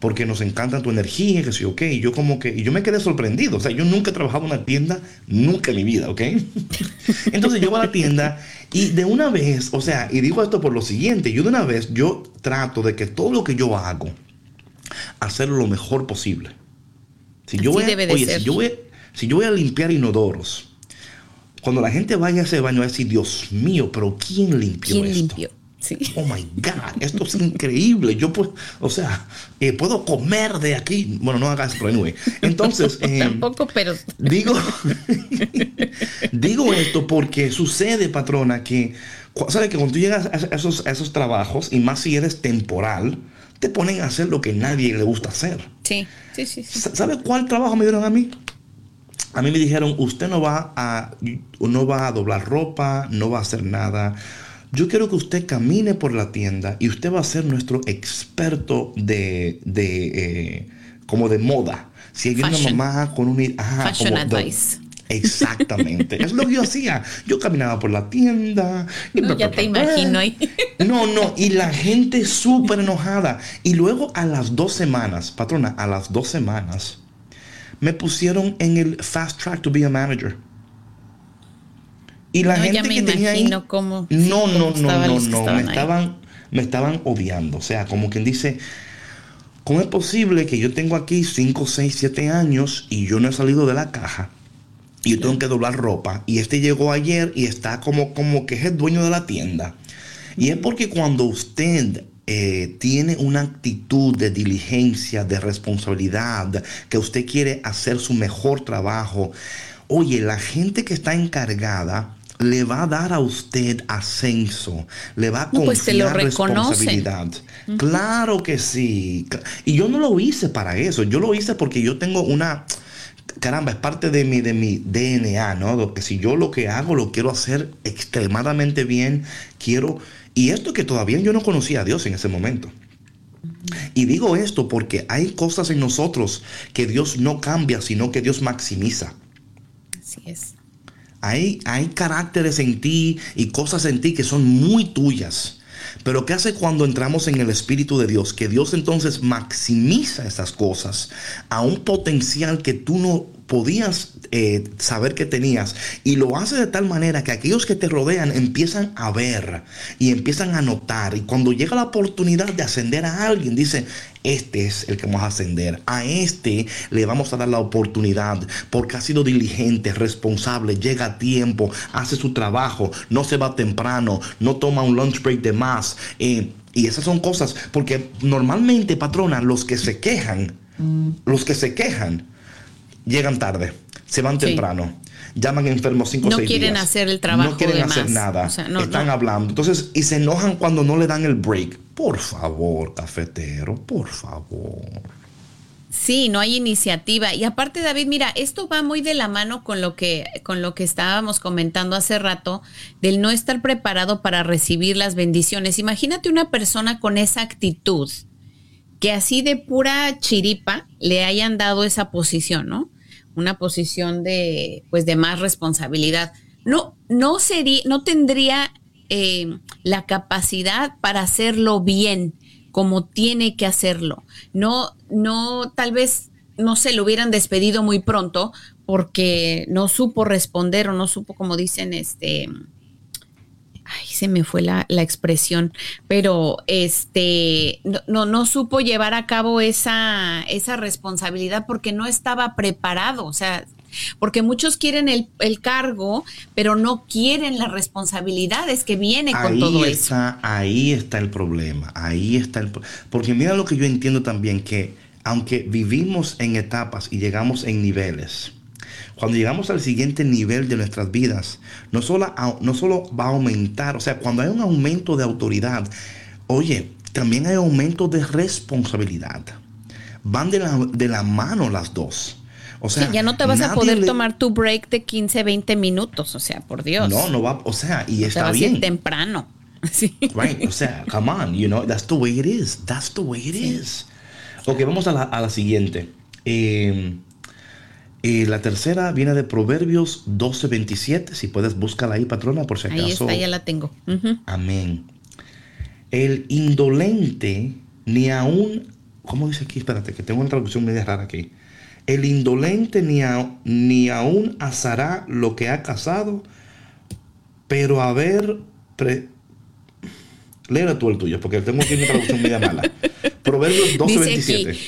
porque nos encanta tu energía, que sí, ok. Y yo como que, y yo me quedé sorprendido. O sea, yo nunca he trabajado en una tienda, nunca en mi vida, ¿ok? Entonces yo voy a la tienda y de una vez, o sea, y digo esto por lo siguiente, yo de una vez, yo trato de que todo lo que yo hago, hacerlo lo mejor posible. Si yo voy a, debe de oye, ser. si yo voy, si yo voy a limpiar inodoros, cuando la gente vaya a ese baño va a decir, Dios mío, pero ¿quién limpió ¿Quién esto? limpió? Sí. Oh my God, esto es increíble. Yo puedo, o sea, eh, puedo comer de aquí. Bueno, no hagas, pero anyway. Entonces, eh, Tampoco, pero digo, digo esto porque sucede, patrona, que, ¿sabes? Que cuando tú llegas a esos, a esos trabajos, y más si eres temporal, te ponen a hacer lo que nadie le gusta hacer. sí, sí, sí. sí. Sa- ¿Sabe cuál trabajo me dieron a mí? A mí me dijeron, usted no va a, no va a doblar ropa, no va a hacer nada. Yo quiero que usted camine por la tienda y usted va a ser nuestro experto de, de eh, como de moda. Si hay una mamá con un... ajá, Fashion como advice. Exactamente. es lo que yo hacía. Yo caminaba por la tienda. y No, ya te imagino ahí. No, no, y la gente súper enojada. Y luego a las dos semanas, patrona, a las dos semanas, me pusieron en el fast track to be a manager. Y la No, gente ya me que tenía ahí. cómo- no, cómo no, no, no, no. Me ahí. estaban, me estaban odiando. O sea, como quien dice. ¿Cómo es posible que yo tengo aquí 5, 6, 7 años y yo no he salido de la caja? Y yo tengo que doblar ropa. Y este llegó ayer y está como, como que es el dueño de la tienda. Y es porque cuando usted eh, tiene una actitud de diligencia, de responsabilidad, que usted quiere hacer su mejor trabajo, oye, la gente que está encargada le va a dar a usted ascenso, le va a No, pues te lo confiar reconocen. responsabilidad. Claro que sí. Y yo no lo hice para eso, yo lo hice porque yo tengo una caramba, es parte de mi, de mi DNA, ¿no? Que si yo lo que hago lo quiero hacer extremadamente bien, quiero... Y esto que todavía yo no conocía a Dios en ese momento. Y digo esto porque hay cosas en nosotros que Dios no cambia, sino que Dios maximiza. Así es. Hay, caracteres en ti y cosas en ti que son muy tuyas. Pero ¿qué hace cuando entramos en el Espíritu de Dios? Que Dios entonces maximiza esas cosas a un potencial que tú no podías eh, saber que tenías. Y lo hace de tal manera que aquellos que te rodean empiezan a ver y empiezan a notar. Y cuando llega la oportunidad de ascender a alguien dice este es el que vamos a ascender. A este le vamos a dar la oportunidad porque ha sido diligente responsable llega a tiempo hace su trabajo no se va temprano no toma un lunch break de más eh, y esas son cosas porque normalmente patrona los que se quejan los que se quejan llegan tarde, se van Sí. temprano, llaman enfermos cinco o No seis quieren días. hacer el trabajo No quieren de hacer más. nada. O sea, no, están no. hablando. Entonces, y se enojan cuando no le dan el break. Por favor, cafetero, por favor. Sí, no hay iniciativa. Y aparte, David, mira, esto va muy de la mano con lo que, con lo que estábamos comentando hace rato, del no estar preparado para recibir las bendiciones. Imagínate una persona con esa actitud, que así de pura chiripa le hayan dado esa posición, ¿no? Una posición de, pues, de más responsabilidad. No, no sería, no tendría eh, la capacidad para hacerlo bien, como tiene que hacerlo. No, no, tal vez no se lo hubieran despedido muy pronto porque no supo responder o no supo, como dicen, este, ay, se me fue la, la expresión, pero este, no, no, no supo llevar a cabo esa, esa responsabilidad porque no estaba preparado, o sea, porque muchos quieren el, el cargo, pero no quieren las responsabilidades que viene con Ahí todo eso. está, ahí está el problema. Ahí está el Porque mira lo que yo entiendo también, que aunque vivimos en etapas y llegamos en niveles, cuando llegamos al siguiente nivel de nuestras vidas, no solo, no solo va a aumentar, o sea, cuando hay un aumento de autoridad, oye, también hay aumento de responsabilidad. Van de la, de la mano las dos. O sea, Sí, ya no te vas a poder le- tomar tu break de 15, 20 minutos, o sea, por Dios. No, no va, o sea, y está vas a bien. ir temprano. Sí. Right, o sea, come on, you know, that's the way it is. That's the way it is. Ok, vamos a la, a la siguiente. Eh, eh, la tercera viene de Proverbios 12:27. Si puedes, búscala ahí, patrona, por si acaso. Ahí está, ya la tengo. Amén. El indolente ni aún. ¿Cómo dice aquí? Espérate, que tengo una traducción media rara aquí. El indolente ni, a- ni aún asará lo que ha cazado, pero a ver. Pre... Léela tú el tuyo, porque tengo aquí una traducción media mala. Proverbios 12, Dice 27. aquí,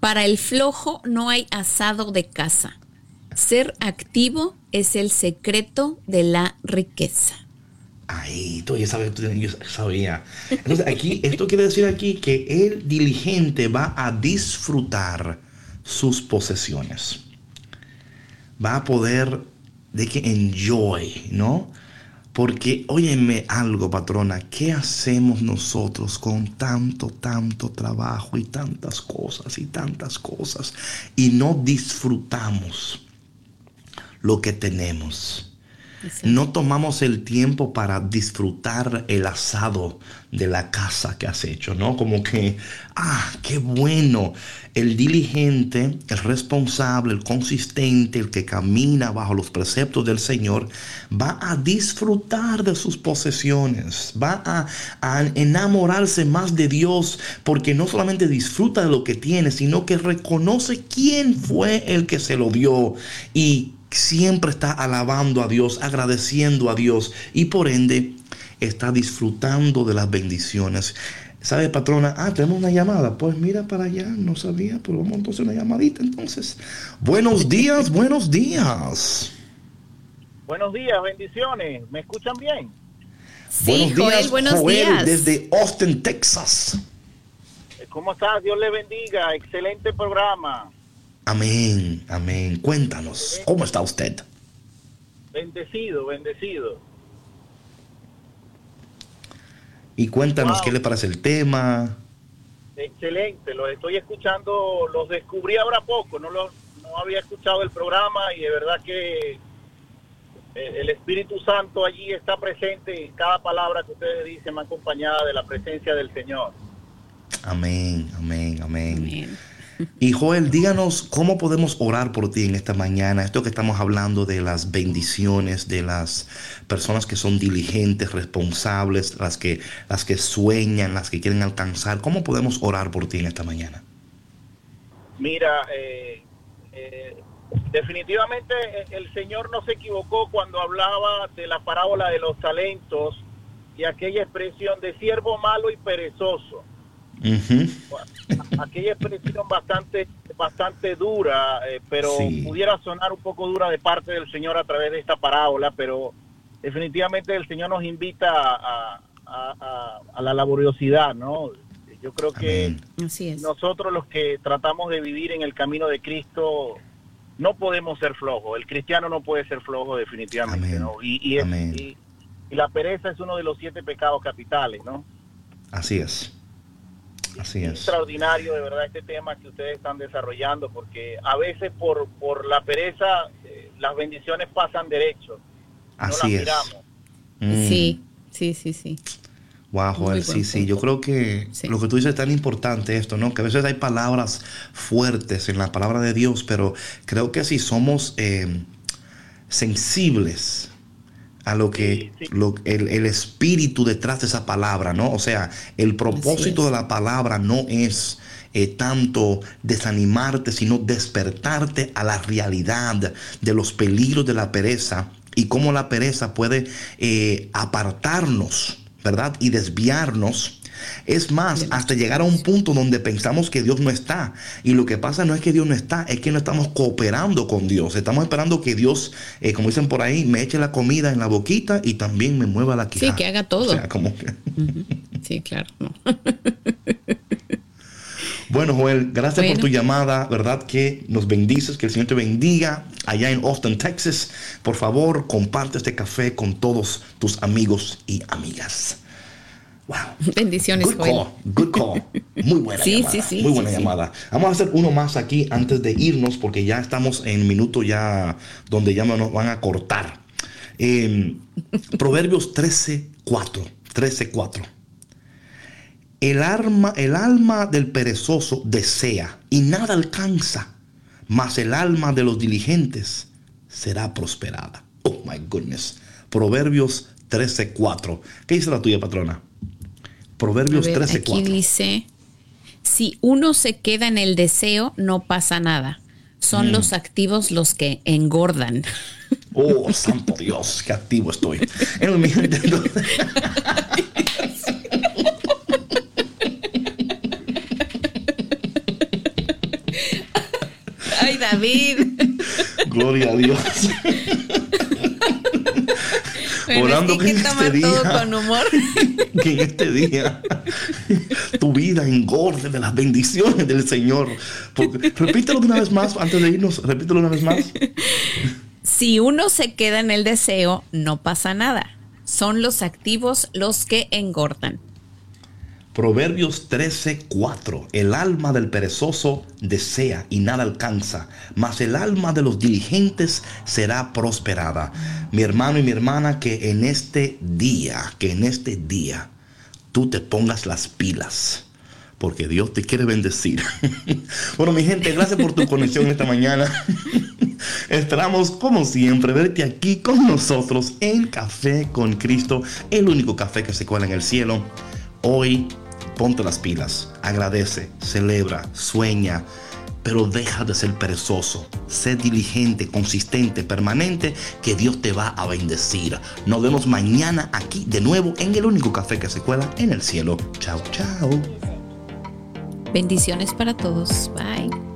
para el flojo no hay asado de casa. Ser activo es el secreto de la riqueza. Ahí, tú ya sabes, tú- sabía. Entonces, aquí, esto quiere decir aquí que el diligente va a disfrutar sus posesiones. Va a poder de que enjoy, ¿no? Porque, óyeme algo, patrona, ¿qué hacemos nosotros con tanto, tanto trabajo y tantas cosas y tantas cosas y no disfrutamos lo que tenemos? No tomamos el tiempo para disfrutar el asado de la casa que has hecho, ¿no? Como que, ah, qué bueno. El diligente, el responsable, el consistente, el que camina bajo los preceptos del Señor, va a disfrutar de sus posesiones, va a, a enamorarse más de Dios, porque no solamente disfruta de lo que tiene, sino que reconoce quién fue el que se lo dio y siempre está alabando a Dios, agradeciendo a Dios y por ende está disfrutando de las bendiciones. ¿Sabe, patrona? Ah, tenemos una llamada. Pues mira para allá, no sabía, pero vamos entonces a una llamadita entonces. Buenos días, buenos días. Buenos días, bendiciones. ¿Me escuchan bien? Sí, Joel, buenos días. Desde Austin, Texas. ¿Cómo estás? Dios le bendiga. Excelente programa. Amén, amén. Cuéntanos, ¿cómo está usted? Bendecido, bendecido. Y cuéntanos qué le parece el tema. Excelente, los estoy escuchando, los descubrí ahora poco, no, los, no había escuchado el programa y de verdad que eh, el Espíritu Santo allí está presente y cada palabra que ustedes dicen me acompañada de la presencia del Señor. Amén, amén, amén. Y Joel, díganos cómo podemos orar por ti en esta mañana. Esto que estamos hablando de las bendiciones, de las personas que son diligentes, responsables, las que, las que sueñan, las que quieren alcanzar. ¿Cómo podemos orar por ti en esta mañana? Mira, eh, eh, definitivamente el Señor no se equivocó cuando hablaba de la parábola de los talentos y aquella expresión de siervo malo y perezoso. Aquella expresión bastante, bastante dura, eh, pero pudiera sonar un poco dura de parte del Señor a través de esta parábola, pero definitivamente el Señor nos invita a, la laboriosidad, ¿no? Yo creo que nosotros los que tratamos de vivir en el camino de Cristo no podemos ser flojos. El cristiano no puede ser flojo definitivamente, ¿no? Y, y, y la pereza es uno de los siete pecados capitales, ¿no? Así es. Así es. extraordinario de verdad este tema que ustedes están desarrollando, porque a veces por, por la pereza eh, las bendiciones pasan derecho. Así es. Mm. Sí, sí, sí, sí. Wow, Joel, sí, sí. Yo creo que lo que tú dices es tan importante esto, ¿no? Que a veces hay palabras fuertes en la palabra de Dios, pero creo que si somos eh, sensibles a lo que el, espíritu detrás de esa palabra, ¿no? O sea, el propósito de la palabra no es eh, tanto desanimarte, sino despertarte a la realidad de los peligros de la pereza y cómo la pereza puede eh, apartarnos, ¿verdad? Y desviarnos es más, hasta llegar a un punto donde pensamos que Dios no está. Y lo que pasa no es que Dios no está, es que no estamos cooperando con Dios. Estamos esperando que Dios, eh, como dicen por ahí, me eche la comida en la boquita y también me mueva la quijada. Sí, que haga todo. Sí, claro. Bueno, Joel, gracias por tu llamada, ¿verdad? Que nos bendices, que el Señor te bendiga allá en Austin, Texas. Por favor, comparte este café con todos tus amigos y amigas. Wow. Bendiciones. Good call. Good call. Muy buena sí, llamada. Sí, sí, Muy buena llamada. Vamos a hacer uno más aquí antes de irnos porque ya estamos en minuto ya donde ya nos van a cortar. Em, Proverbios 13, 4. 13, 4. El, arma, el alma del perezoso desea y nada alcanza, mas el alma de los diligentes será prosperada. Oh my goodness. Proverbios 13, 4. ¿Qué dice la tuya, patrona? Proverbios 13, Aquí dice, si uno se queda en el deseo, no pasa nada. Son mm. los activos los que engordan. Oh, santo Dios, qué activo estoy. Ay, David. Gloria a Dios orando que, en este día, con humor. que en este día tu vida engorde de las bendiciones del Señor. repítelo una vez más antes de irnos, repítelo una vez más. Si uno se queda en el deseo, no pasa nada. Son los activos los que engordan. Proverbios 13:4. El alma del perezoso desea y nada alcanza, mas el alma de los diligentes será prosperada. Mi hermano y mi hermana, que en este día, que en este día tú te pongas las pilas. Porque Dios te quiere bendecir. bueno, mi gente, gracias por tu conexión esta mañana. Esperamos, como siempre, verte aquí con nosotros en Café con Cristo, el único café que se cuela en el cielo. Hoy ponte las pilas, agradece, celebra, sueña, pero deja de ser perezoso. Sé diligente, consistente, permanente, que Dios te va a bendecir. Nos vemos mañana aquí de nuevo en el único café que se cuela en el cielo. Chao, chao. Bendiciones para todos. Bye.